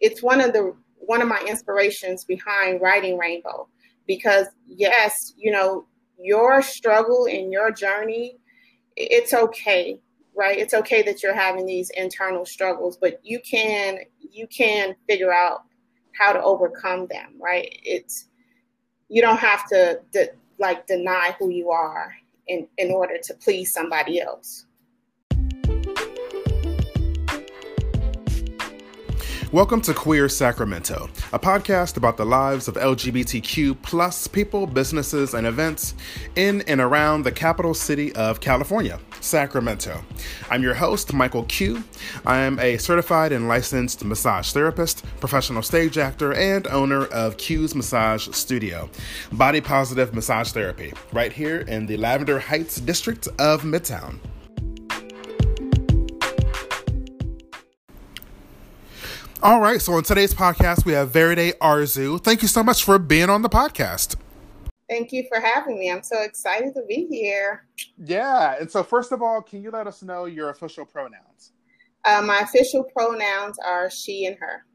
it's one of the one of my inspirations behind writing Rainbow because yes, you know, your struggle and your journey, it's okay, right? It's okay that you're having these internal struggles, but you can you can figure out how to overcome them, right? It's you don't have to de- like deny who you are in, in order to please somebody else. Welcome to Queer Sacramento, a podcast about the lives of LGBTQ plus people, businesses, and events in and around the capital city of California, Sacramento. I'm your host, Michael Q. I am a certified and licensed massage therapist, professional stage actor, and owner of Q's Massage Studio, body positive massage therapy, right here in the Lavender Heights district of Midtown. All right, so on today's podcast, we have Verde Arzu. Thank you so much for being on the podcast. Thank you for having me. I'm so excited to be here. Yeah, and so first of all, can you let us know your official pronouns? Uh, my official pronouns are she and her.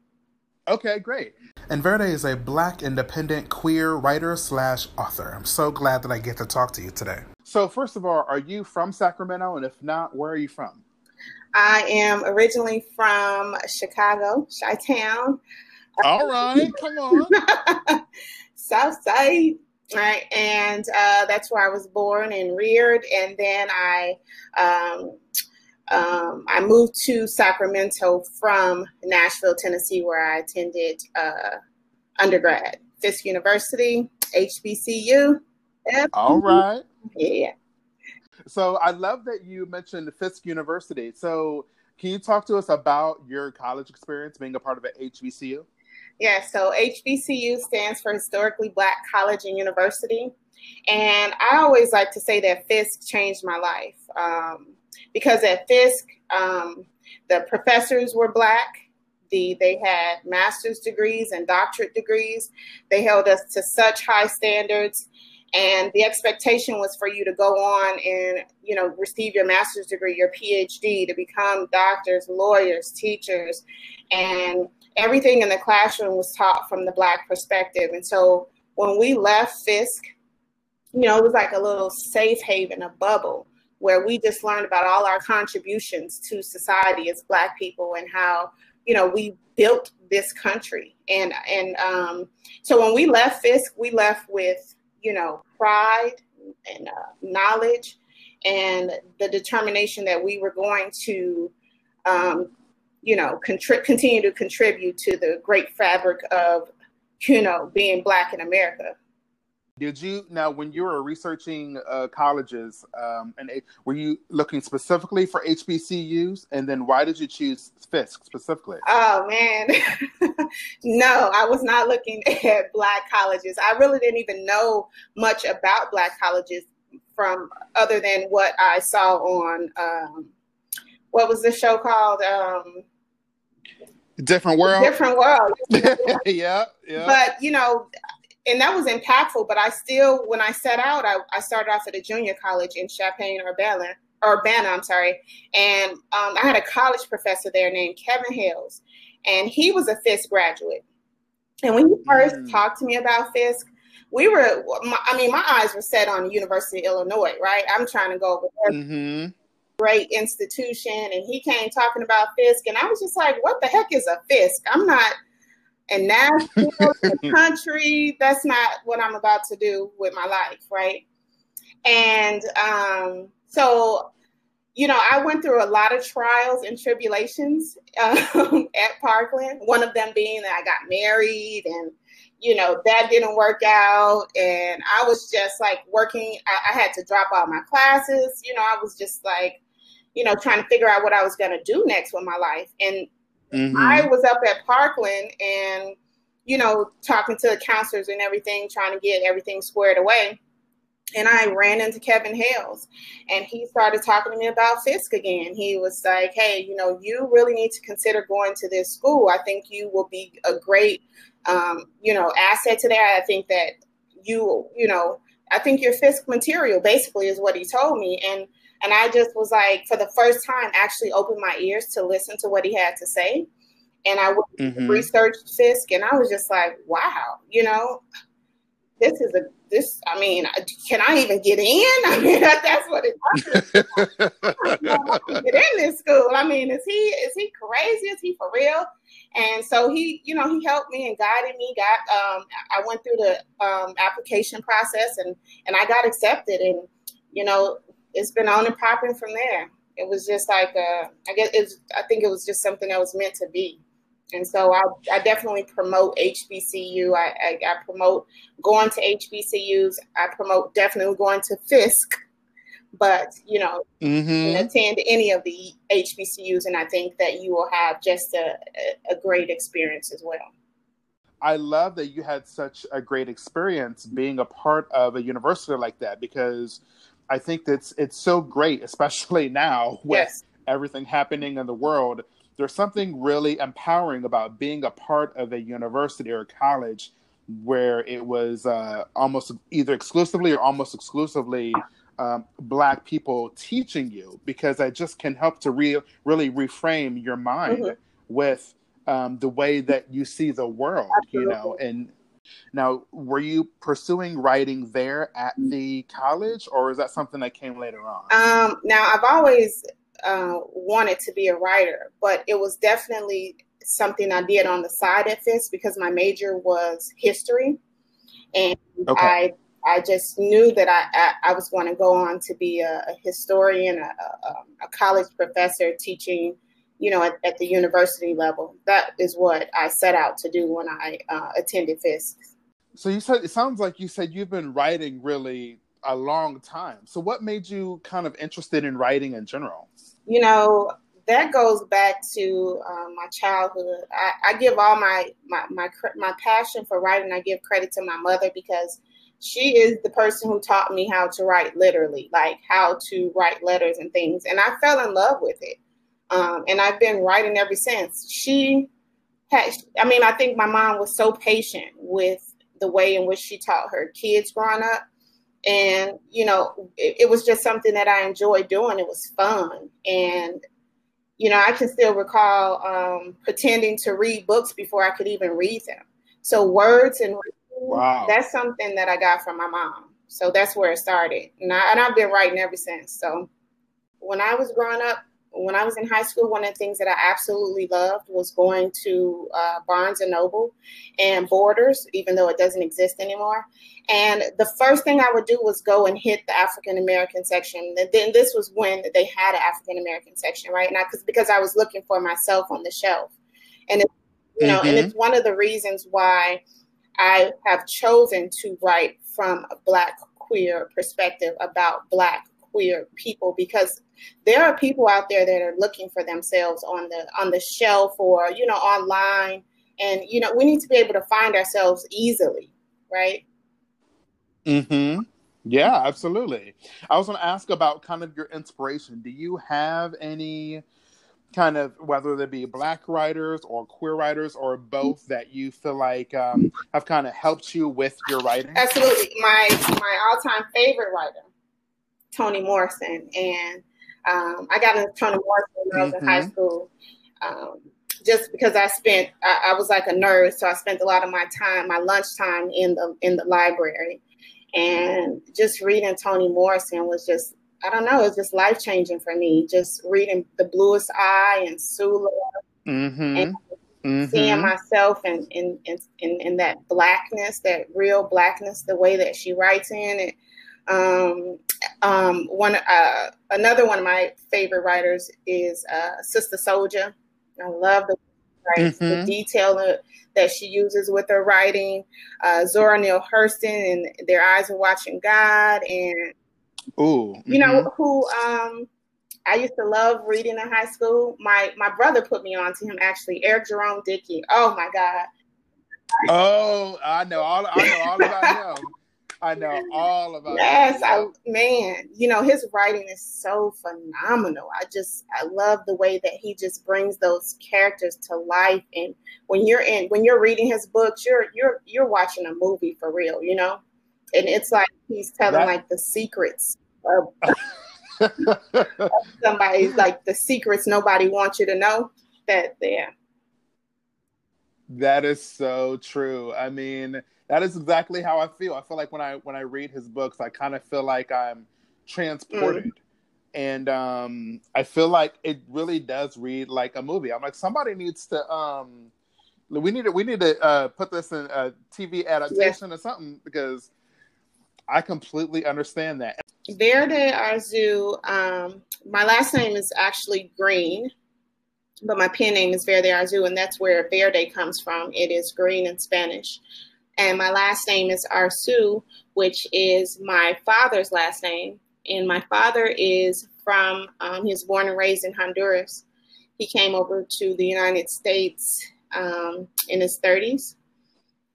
Okay, great. And Verde is a black independent queer writer slash author. I'm so glad that I get to talk to you today. So first of all, are you from Sacramento? And if not, where are you from? I am originally from Chicago, Chi Town. All right, come on. South Side. Right, and uh, that's where I was born and reared, and then I um, um, I moved to Sacramento from Nashville, Tennessee, where I attended uh, undergrad, Fisk University, HBCU. All right. Yeah. So I love that you mentioned Fisk University. So can you talk to us about your college experience being a part of an HBCU? Yeah, so HBCU stands for Historically Black College and University. And I always like to say that Fisk changed my life um, because at Fisk, um, the professors were Black. The, they had master's degrees and doctorate degrees. They held us to such high standards and the expectation was for you to go on and you know receive your master's degree your phd to become doctors lawyers teachers and everything in the classroom was taught from the black perspective. And so when we left fisk you know it was like a little safe haven a bubble where we just learned about all our contributions to society as black people and how you know we built this country. And and um, so when we left fisk we left with you know, pride and uh, knowledge and the determination that we were going to, um, you know, contri- continue to contribute to the great fabric of, you know, being Black in America. Did you now when you were researching uh, colleges um, and were you looking specifically for HBCUs and then why did you choose Fisk specifically? Oh man, no, I was not looking at black colleges. I really didn't even know much about black colleges from other than what I saw on um, what was the show called? Um, Different world. Different world. yeah, yeah. But you know, and that was impactful. But I still, when I set out, I, I started off at a junior college in Champaign, Urbana, Urbana, I'm sorry, and um, I had a college professor there named Kevin Hales, and he was a Fisk graduate. And when he first mm. talked to me about Fisk, we were, I mean, my eyes were set on the University of Illinois, right? I'm trying to go over there. Mm-hmm. Great institution. And he came talking about Fisk, and I was just like, what the heck is a Fisk? I'm not and Nashville, the country. That's not what I'm about to do with my life, right? And um, so, you know, I went through a lot of trials and tribulations um, at Parkland. One of them being that I got married and you know that didn't work out and i was just like working I, I, had to drop all my classes you know i was just like you know trying to figure out what i was going to do next with my life and Mm-hmm. I was up at Parkland and, you know, talking to the counselors and everything, trying to get everything squared away. And I ran into Kevin Hales and he started talking to me about Fisk again. He was like, Hey, you know, you really need to consider going to this school. I think you will be a great, um, you know, asset to that. I think that you, you know, I think you're Fisk material, basically, is what he told me. And and I just was like, for the first time, actually opened my ears to listen to what he had to say. and I mm-hmm. researched Fisk, and I was just like, wow, you know, this is a this. I mean, can I even get in? I mean, that, that's what it's. get in this school. I mean, is he is he crazy? Is he for real? And so he, you know, he helped me and guided me. Got um, I went through the um, application process, and and I got accepted, and you know, it's been on and popping from there. It was just like, uh, I guess it's. I think it was just something that was meant to be. And so I, I definitely promote HBCU. I, I, I, promote going to HBCUs. I promote definitely going to Fisk, but you know, mm-hmm. attend any of the HBCUs, and I think that you will have just a, a great experience as well. I love that you had such a great experience being a part of a university like that because I think that's it's so great, especially now with yes. everything happening in the world there's something really empowering about being a part of a university or a college where it was uh, almost either exclusively or almost exclusively um, black people teaching you because that just can help to re- really reframe your mind mm-hmm. with um, the way that you see the world Absolutely. you know and now were you pursuing writing there at the college or is that something that came later on um, now i've always uh, wanted to be a writer, but it was definitely something I did on the side at Fisk because my major was history, and okay. I I just knew that I I, I was going to go on to be a, a historian, a, a, a, college professor teaching, you know, at, at, the university level. That is what I set out to do when I uh, attended Fisk. So you said it sounds like you said you've been writing really a long time. So what made you kind of interested in writing in general? You know, that goes back to um, my childhood. I, I, give all my, my my my passion for writing. I give credit to my mother because she is the person who taught me how to write literally, like how to write letters and things. And I fell in love with it, um, and I've been writing ever since. She had, I mean, I think my mom was so patient with the way in which she taught her kids growing up and you know it, it, was just something that i enjoyed doing. It was fun. And you know i can still recall um, pretending to read books before i could even read them. So words and wow. that's something that i got from my mom. So that's where it started. And, I, and i've been writing ever since. So when i was growing up when I was in high school, one of the things that I absolutely loved was going to uh, Barnes and Noble and Borders, even though it doesn't exist anymore. And the first thing I would do was go and hit the African American section. And then this was when they had an African American section, right? And because because I was looking for myself on the shelf, and it, you know, mm-hmm. and it's one of the reasons why I have chosen to write from a Black queer perspective about Black queer people because there are people out there that are looking for themselves on the on the shelf or you know online. And you know we need to be able to find ourselves easily right? Mm-hmm. Yeah absolutely. I was going to ask about kind of your inspiration. Do you have any kind of whether they be black writers or queer writers or both that you feel like um, have kind of helped you with your writing? Absolutely. My my all-time favorite writer toni morrison and um, I got into Toni Morrison when I was mm-hmm. in high mm-hmm. school. Um, just because I spent, I, I, was like a nerd, so I spent a lot of my time, my lunchtime in the in the library, and just reading Toni Morrison was just, I don't know, it was just life changing for me. Just reading The Bluest Eye and Sula, mm-hmm. and mm-hmm. seeing myself in in, in in in that blackness, that real blackness, the way that she writes in it um, um, one uh, another one of my favorite writers is uh, Sister Souljah. I love the mm-hmm. the detail that she uses with her writing. Uh, Zora Neale Hurston and Their Eyes Are Watching God, and Ooh, mm-hmm. you know who um, I used to love reading in high school. My my brother put me on to him actually, Eric Jerome Dickey. Oh my God. Oh, I know all I know all about him. I know all about. It. Yes, I man, you know his writing is so phenomenal. I just I love the way that he just brings those characters to life. And when you're in when you're reading his books, you're you're you're watching a movie for real, you know. And it's like he's telling that- like the secrets of, of somebody, like the secrets nobody wants you to know. That yeah. That is so true. I mean, that is exactly how I feel. I feel like when I when I read his books, I kind of feel like I'm transported. Mm. And um, I feel like it really does read like a movie. I'm like, somebody needs to um, we need to we need to uh, put this in a TV adaptation or something because I completely understand that. Verde Arzu. Um, my last name is actually Green, but my pen name is Verde Arzu, and that's where Verde comes from. It is green in Spanish. And my last name is Arzu, which is my father's last name. And my father is from, um, he was born and raised in Honduras. He came over to the United States um, in his 30s.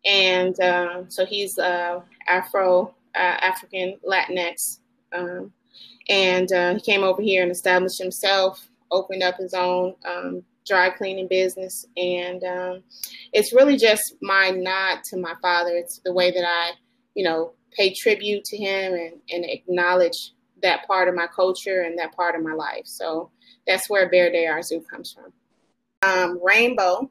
And uh, so he's uh, Afro, uh, African Latinx. Um, and uh, he came over here and established himself, opened up his own um, dry cleaning business. And um, it's really just my nod to my father. It's the way that I, you know, pay tribute to him and, and acknowledge that part of my culture and that part of my life. So that's where Verde Arzu comes from. Um, Rainbow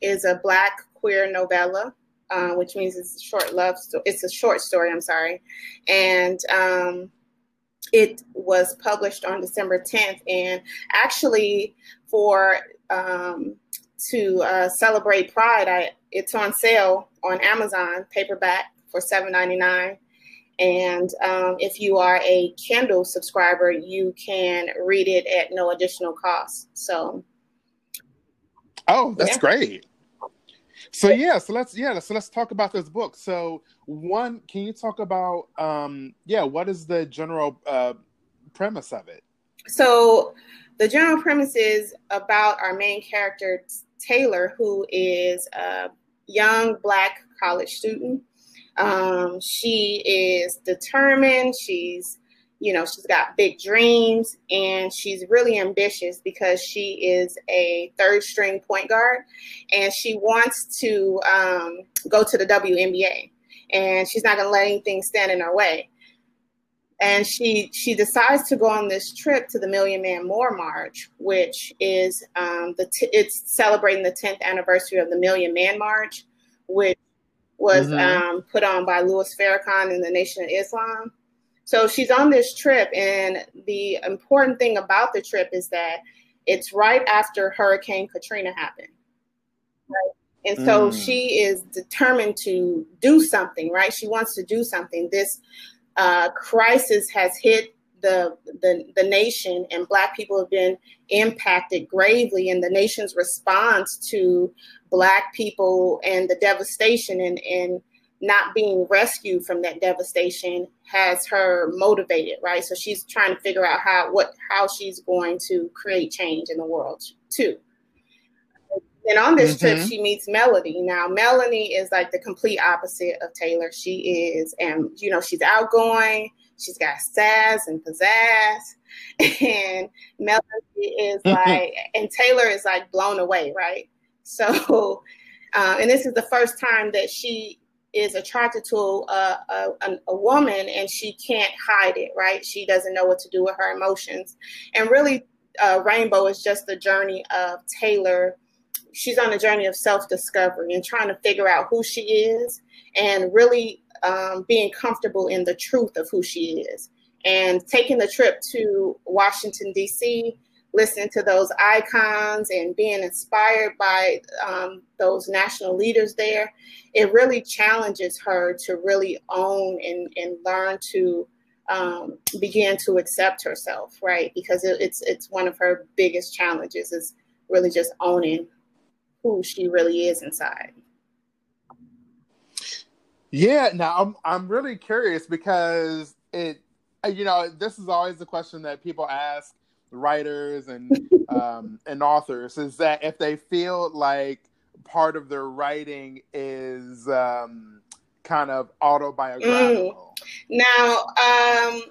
is a black queer novella, uh, which means it's a short love. story. it's a short story. I'm sorry, and um, it was published on December 10th. And actually, for um, to uh, celebrate Pride, I it's on sale on Amazon paperback for $7.99. And um, if you are a Kindle subscriber, you can read it at no additional cost. So, oh, that's yeah. great. So yeah, so let's yeah, so let's talk about this book. So one, can you talk about um yeah, what is the general uh premise of it? So the general premise is about our main character Taylor, who is a young black college student. Um, she is determined. She's you know, she's got big dreams and she's really ambitious because she is a third string point guard and she wants to um, go to the WNBA and she's not going to let anything stand in her way. And she she decides to go on this trip to the Million Man More March, which is um, the t- it's celebrating the 10th anniversary of the Million Man March, which was mm-hmm. um, put on by Louis Farrakhan and the Nation of Islam so she's on this trip, and the important thing about the trip is that it's right after Hurricane Katrina happened. Right? And so mm. she is determined to do something, right? She wants to do something. This uh, crisis has hit the, the the nation, and Black people have been impacted gravely. And the nation's response to Black people and the devastation and and not being rescued from that devastation has her motivated right? So she's trying to figure out how what how she's going to create change in the world too. And on this mm-hmm. trip she meets melody. Now melanie is like the complete opposite of taylor. She is and you know she's outgoing. She's got sass and pizzazz. And melody is like and taylor is like blown away right? So uh, and this is the first time that she is attracted to a, a, a, woman and she can't hide it, right? She doesn't know what to do with her emotions. And really, uh, Rainbow is just the journey of Taylor. She's on a journey of self discovery and trying to figure out who she is and really um, being comfortable in the truth of who she is. And taking the trip to Washington, D.C., listening to those icons and being inspired by um, those national leaders there, it really challenges her to really own and, and learn to um, begin to accept herself, right? Because it, it's it's one of her biggest challenges is really just owning who she really is inside. Yeah, now I'm I'm really curious because it you know this is always the question that people ask writers and um, and authors is that if they feel like part of their writing is um, kind of autobiographical. Mm. Now, um,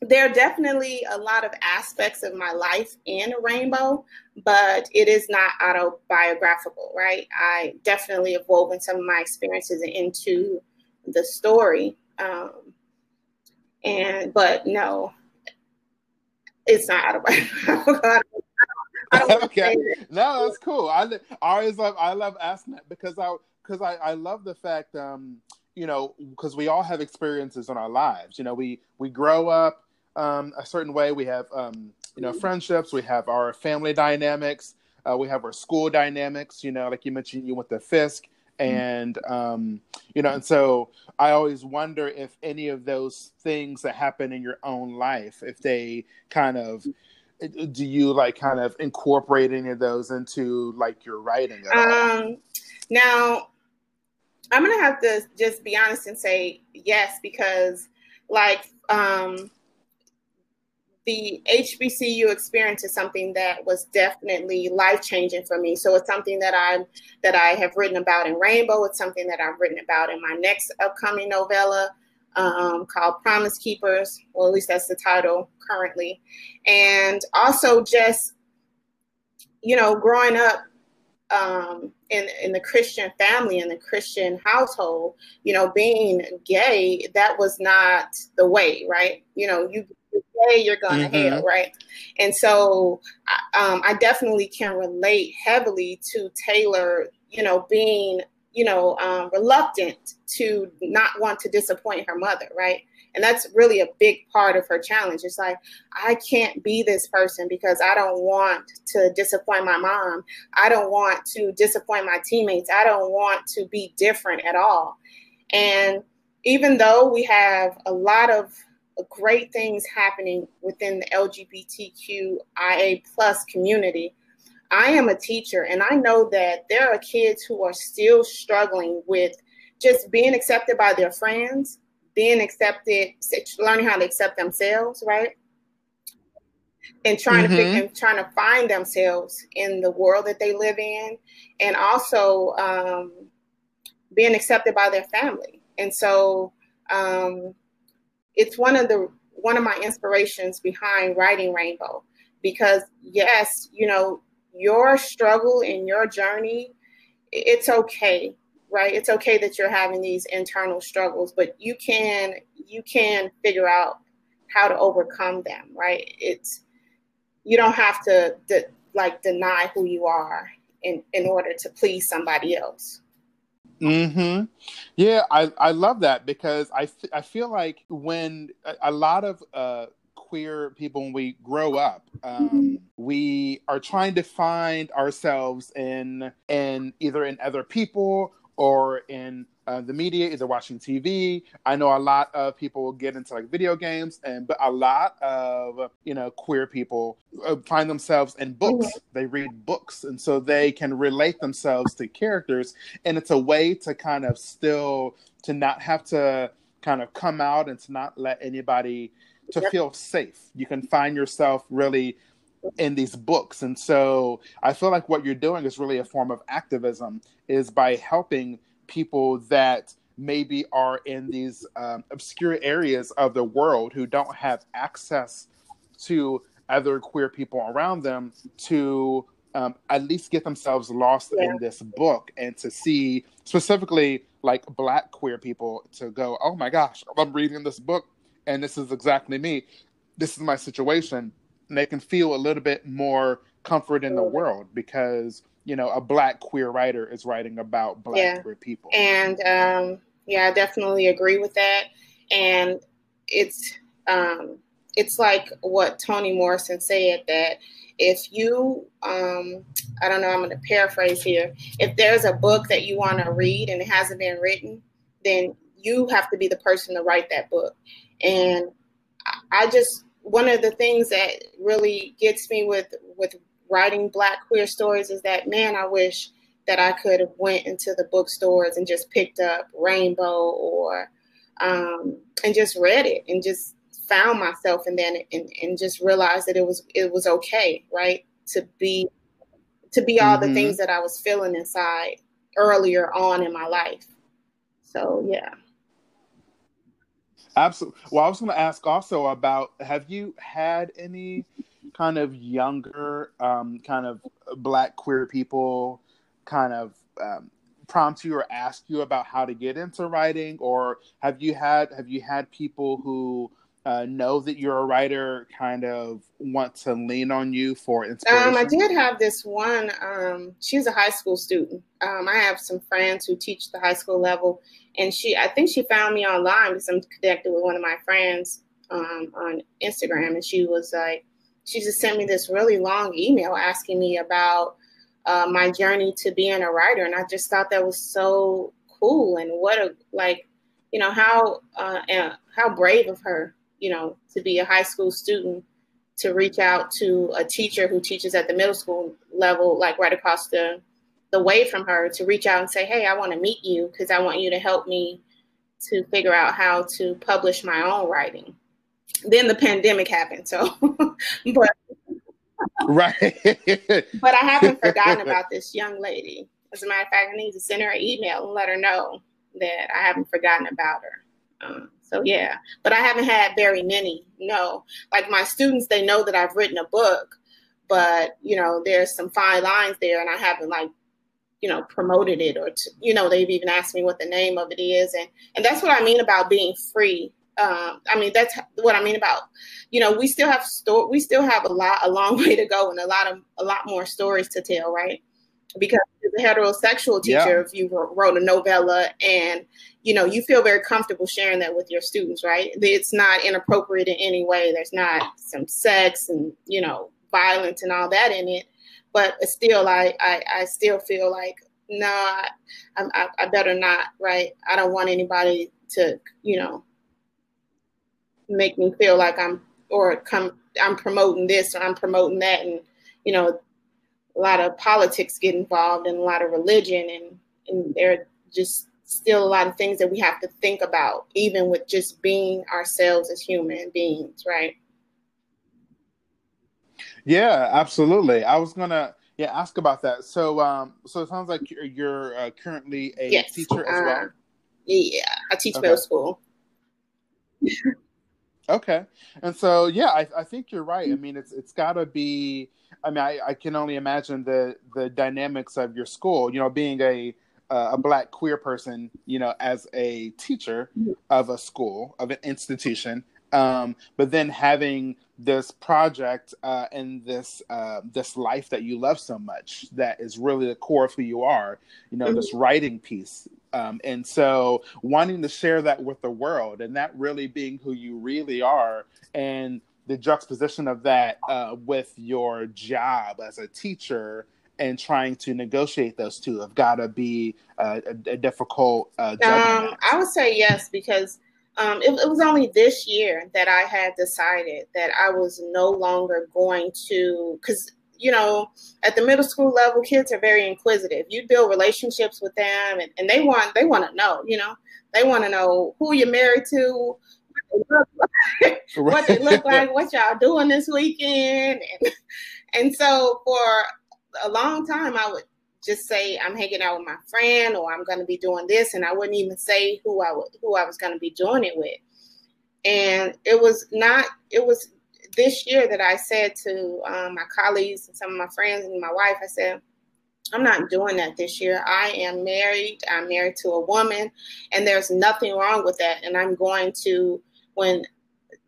there are definitely a lot of aspects of my life in Rainbow, but it is not autobiographical, right? I definitely have woven some of my experiences into the story. Um, and but no, it's not autobiographical. okay, no, that's cool. I, I always love I love asking that because I because I, I love the fact um you know because we all have experiences in our lives. You know, we we grow up um, a certain way. We have um, you know friendships. We have our family dynamics. Uh, we have our school dynamics. You know, like you mentioned, you went to Fisk, and um, you know, and so I always wonder if any of those things that happen in your own life, if they kind of do you like kind of incorporate any of those into like your writing at all? um now i'm gonna have to just be honest and say yes because like um the HBCU experience is something that was definitely life changing for me. So it's something that I that I have written about in Rainbow. It's something that I've written about in my next upcoming novella um, called Promise Keepers. Well, at least that's the title currently. And also just you know, growing up um, in in the Christian family in the Christian household, you know, being gay that was not the way, right? You know, you you're going to mm-hmm. hell, right? And so um, I definitely can relate heavily to Taylor, you know, being, you know, um, reluctant to not want to disappoint her mother, right? And that's really a big part of her challenge. It's like, I can't be this person because I don't want to disappoint my mom. I don't want to disappoint my teammates. I don't want to be different at all. And even though we have a lot of great things happening within the LGBTQIA plus community. I am a teacher and I know that there are kids who are still struggling with just being accepted by their friends, being accepted, learning how to accept themselves, right? And trying mm-hmm. to pick and trying to find themselves in the world that they live in, and also um, being accepted by their family. And so um, it's one of the one of my inspirations behind writing Rainbow because yes, you know, your struggle and your journey, it's okay, right? It's okay that you're having these internal struggles, but you can you can figure out how to overcome them, right? It's you don't have to de- like deny who you are in in order to please somebody else. Hmm. Yeah, I I love that because I, I feel like when a, a lot of uh, queer people when we grow up, um, mm-hmm. we are trying to find ourselves in in either in other people or in uh, the media, either watching TV. I know a lot of people get into like video games, and but a lot of you know queer people uh, find themselves in books. They read books, and so they can relate themselves to characters, and it's a way to kind of still to not have to kind of come out and to not let anybody to yep. feel safe. You can find yourself really in these books. And so I feel like what you're doing is really a form of activism is by helping people that maybe are in these um, obscure areas of the world who don't have access to other queer people around them to um, at least get themselves lost yeah. in this book and to see specifically like black queer people to go oh my gosh i'm reading this book and this is exactly me. This is my situation. And they can feel a little bit more comfort in the world because you know a black queer writer is writing about black yeah. queer people. And um, yeah i definitely agree with that. And it's um, it's like what toni morrison said that if you um, i don't know i'm going to paraphrase here. If there's a book that you want to read and it hasn't been written then you have to be the person to write that book. And i just one of the things that really gets me with with writing black queer stories is that man i wish that i could have went into the bookstores and just picked up rainbow or um, and just read it and just found myself and then and, and just realized that it was it was okay right to be to be all mm-hmm. the things that i was feeling inside earlier on in my life so yeah Absolutely. Well, I was going to ask also about have you had any kind of younger, um, kind of black queer people kind of um, prompt you or ask you about how to get into writing, or have you had have you had people who uh, know that you're a writer kind of want to lean on you for inspiration? Um, I did have this one. Um, she's a high school student. Um, I have some friends who teach the high school level, and she, I think she found me online because I'm connected with one of my friends um, on Instagram, and she was like, she just sent me this really long email asking me about uh, my journey to being a writer, and I just thought that was so cool and what a like, you know how uh, how brave of her you know, to be a high school student to reach out to a teacher who teaches at the middle school level, like right across the the way from her, to reach out and say, "Hey, I want to meet you because I want you to help me to figure out how to publish my own writing." Then the pandemic happened, so but right. but I haven't forgotten about this young lady. As a matter of fact, I need to send her an email and let her know that I haven't forgotten about her. Um, so yeah, but I haven't had very many. No, like my students, they know that I've written a book, but you know, there's some fine lines there, and I haven't like, you know, promoted it or you know, they've even asked me what the name of it is, and and that's what I mean about being free. Um, I mean, that's what I mean about, you know, we still have store, we still have a lot, a long way to go, and a lot of a lot more stories to tell, right? because as a heterosexual teacher, yeah. if you wrote a novella and you know you feel very comfortable sharing that with your students, right? It's not inappropriate in any way. There's not some sex and you know violence and all that in it, but still, I I, I still feel like no, nah, I, I better not, right? I don't want anybody to you know make me feel like I'm or come I'm promoting this or I'm promoting that. And you know a lot of politics get involved and a lot of religion and, and there are just still a lot of things that we have to think about even with just being ourselves as human beings right? Yeah absolutely. I was gonna yeah ask about that. So um so it sounds like you're, you're uh, currently a yes. teacher as uh, well? yeah i teach okay. middle school okay and so yeah I, I think you're right i mean it's it's got to be I mean, I, I can only imagine the the dynamics of your school. You know, being a uh, a black queer person, you know, as a teacher mm-hmm. of a school of an institution, um, but then having this project uh, and this uh, this life that you love so much that is really the core of who you are. You know, mm-hmm. this writing piece, um, and so wanting to share that with the world, and that really being who you really are, and the juxtaposition of that uh, with your job as a teacher and trying to negotiate those two have got to be uh, a, a, difficult uh, um, I would say yes because um, it, it, was only this year that I had decided that I was no longer going to because you know at the middle school level kids are very inquisitive you build relationships with them and, and they want they want to know you know they want to know who you're married to what look like, what they look like, what y'all doing this weekend. And, and so for a long time, I would just say I'm hanging out with my friend or I'm going to be doing this, and I wouldn't even say who I would, who I was going to be doing it with. And it was not. It was this year that I said to um, my colleagues and some of my friends and my wife. I said, I'm not doing that this year. I am married. I'm married to a woman, and there's nothing wrong with that. And I'm going to when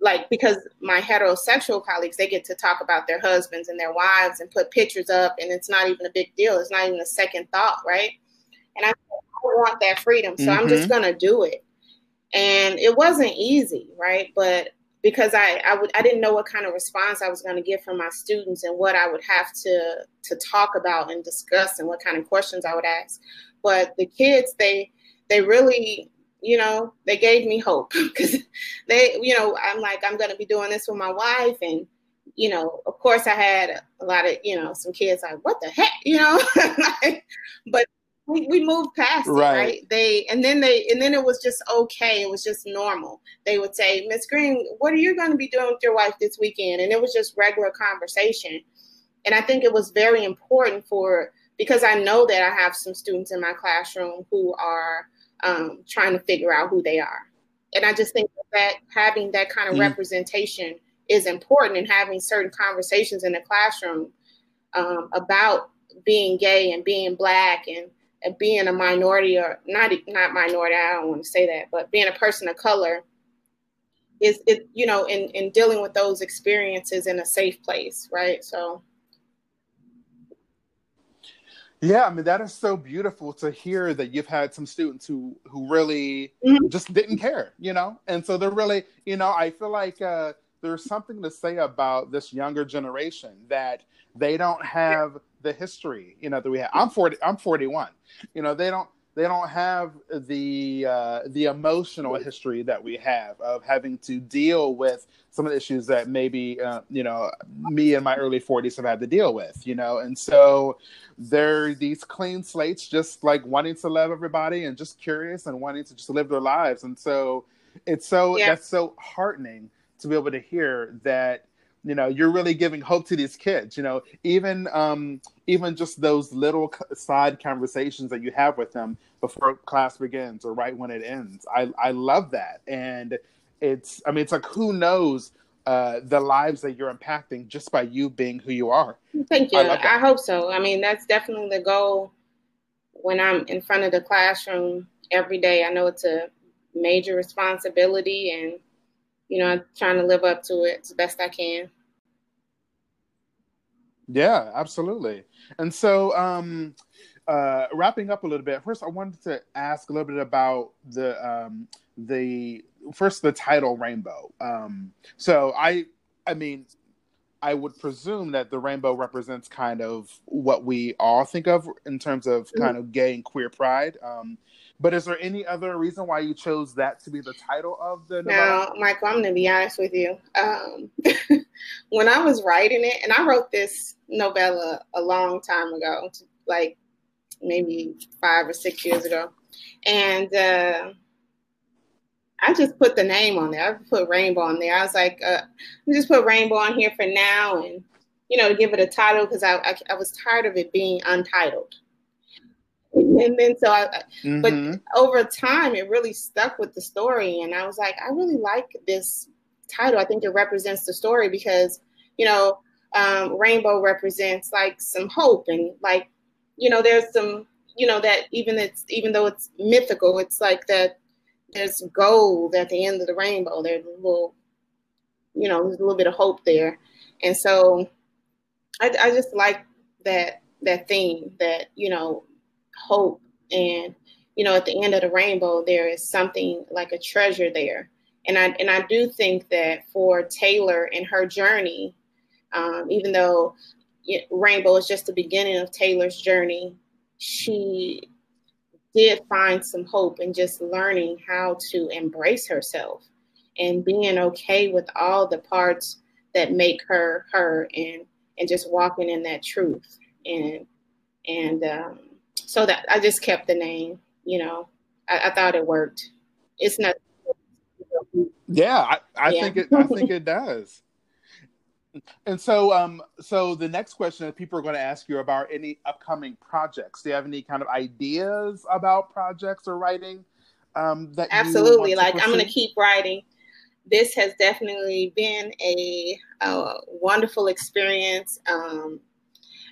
like because my heterosexual colleagues they get to talk about their husbands and their wives and put pictures up and it's not even a big deal it's not even a second thought right and i, I want that freedom so mm-hmm. i'm just mm-hmm. gonna do it and it wasn't easy right but because I, I would I didn't know what kind of response I was going to get from my students and what I would have to to talk about and discuss and what kind of questions I would ask. But the kids they they really you know, they gave me hope because they, you know, I'm like, I'm going to be doing this with my wife. And, you know, of course I had a lot of, you know, some kids like, what the heck, you know, but we, we moved past right. it, right? They, and then they, and then it was just okay. It was just normal. They would say, Miss Green, what are you going to be doing with your wife this weekend? And it was just regular conversation. And I think it was very important for, because I know that I have some students in my classroom who are, um, trying to figure out who they are. And I just think that having that kind of mm-hmm. representation is important and having certain conversations in the classroom um, about being gay and being black and, and, being a minority or not not minority. I don't want to say that, but being a person of color is it you know in in dealing with those experiences in a safe place right so yeah i mean that is so beautiful to hear that you've had some students who who really mm-hmm. just didn't care you know and so they're really you know i feel like uh there's something to say about this younger generation that they don't have the history you know that we have. I'm 40 i'm 41 you know they don't they don't have the uh, the emotional history that we have of having to deal with some of the issues that maybe uh, you know me in my early 40s have had to deal with you know? And so they're these clean slates just like wanting to love everybody and just curious and wanting to just live their lives. And so it's so yeah. that's so heartening to be able to hear that you know you're really giving hope to these kids you know even um even just those little side conversations that you have with them before class begins or right when it ends i i love that and it's i mean it's like who knows uh, the lives that you're impacting just by you being who you are. Thank you. I, I, hope so. I mean, that's definitely the goal when I'm in front of the classroom every day. I know it's a major responsibility and, you know, I'm trying to live up to it as best I can. Yeah, absolutely. And so, um, uh, wrapping up a little bit, first I wanted to ask a little bit about the um, the first the title rainbow. Um, so I, I mean, I would presume that the rainbow represents kind of what we all think of in terms of mm-hmm. kind of gay and queer pride. Um, but is there any other reason why you chose that to be the title of the novella? Now, Michael, I'm going to be honest with you. Um, when I was writing it, and I wrote this novella a long time ago, like maybe five or six years ago, and uh, I just put the name on there. I put Rainbow on there. I was like, uh, just put Rainbow on here for now, and you know, give it a title because I, I I was tired of it being untitled and then so I, mm-hmm. but over time, it really stuck with the story, and I was like, I really like this title. I think it represents the story because you know, um, rainbow represents like some hope and like you know, there's some you know that even it's even though it's mythical, it's like that there's gold at the end of the rainbow. There's a little, you know, there's a little bit of hope there, and so I, I just like that that theme that you know hope. And you know at the end of the rainbow there is something like a treasure there. And i and i do think that for taylor and her journey um, even though rainbow is just the beginning of taylor's journey she did find some hope in just learning how to embrace herself and being okay with all the parts that make her her and and just walking in that truth. And and um, so that I just kept the name. You know, I, I thought it worked. It's not. Yeah, I, I yeah. think it. I think it does. And so, um, so the next question that people are going to ask you about any upcoming projects. Do you have any kind of ideas about projects or writing? Um, that absolutely. like I'm going to keep writing. This has definitely been a, a wonderful experience. Um,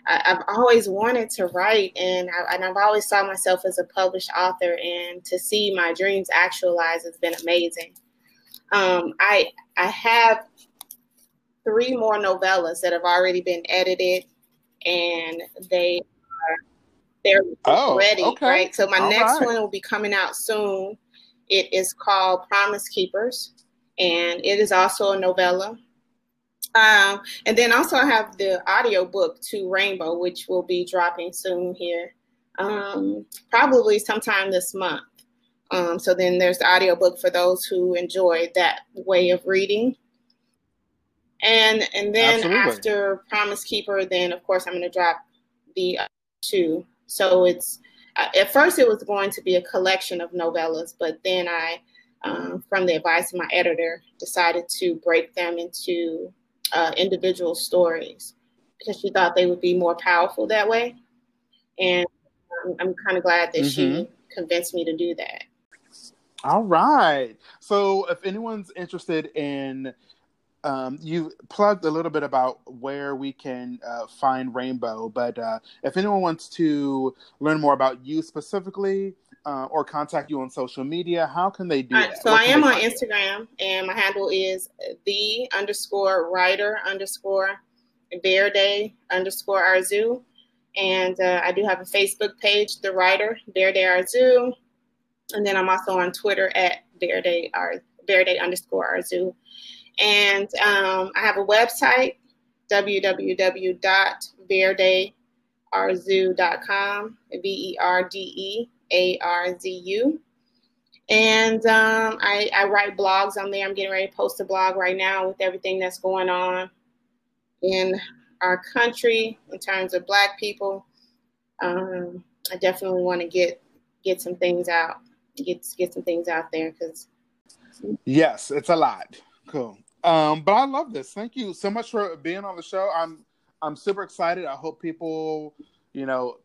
I, have always wanted to write, and, I, and I've always saw myself as a published author. And to see my dreams actualized has been amazing. Um, I I have three more novellas that have already been edited, and they are they're oh, ready. Okay. Right. So my All next right. one will be coming out soon. It is called Promise Keepers, and it is also a novella. Um, and then also I have the audio book to Rainbow, which will be dropping soon here, um, probably sometime this month. Um, so then there's the audio book for those who enjoy that way of reading. And and then Absolutely. after Promise Keeper, then of course I'm going to drop the two. So it's uh, at first it was going to be a collection of novellas, but then I, um, from the advice of my editor, decided to break them into uh, individual stories because she thought they would be more powerful that way. And I'm, I'm kind of glad that mm-hmm. she convinced me to do that. All right. So if anyone's interested in, um, you plugged a little bit about where we can uh, find Rainbow, but uh, if anyone wants to learn more about you specifically, uh, or contact you on social media, how can they do that? So I am on Instagram, and my handle is the underscore writer underscore Verde underscore Arzu. And uh, I do have a Facebook page, The Writer, Verde Arzu. And then I'm also on Twitter at Verde, Ar- Verde underscore Arzu. And um, I have a website, www.verdearzu.com, V E R D E A R Z U. And um, I, I write blogs on there. I'm getting ready to post a blog right now with everything that's going on in our country in terms of Black people. Um, I definitely want to get get some things out, get get some things out there because. Yes, it's a lot. Cool. Um, but I love this. Thank you so much for being on the show. I'm I'm super excited. I hope people, you know,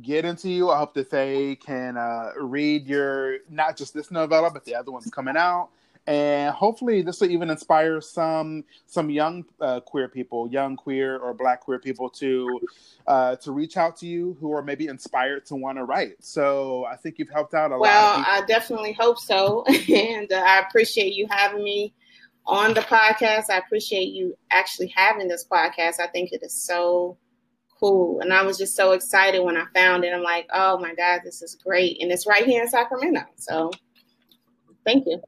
get into you. I hope that they can uh, read your not just this novella, but the other ones coming out and hopefully this will even inspire some some young uh, queer people, young queer or black queer people to uh, to reach out to you who are maybe inspired to want to write. So I think you've helped out a well, lot. Well, I definitely hope so, and uh, I appreciate you having me on the podcast. I appreciate you actually having this podcast. I think it is so cool. And I was just so excited when I found it. I'm like, oh my God, this is great. And it's right here in Sacramento. So thank you.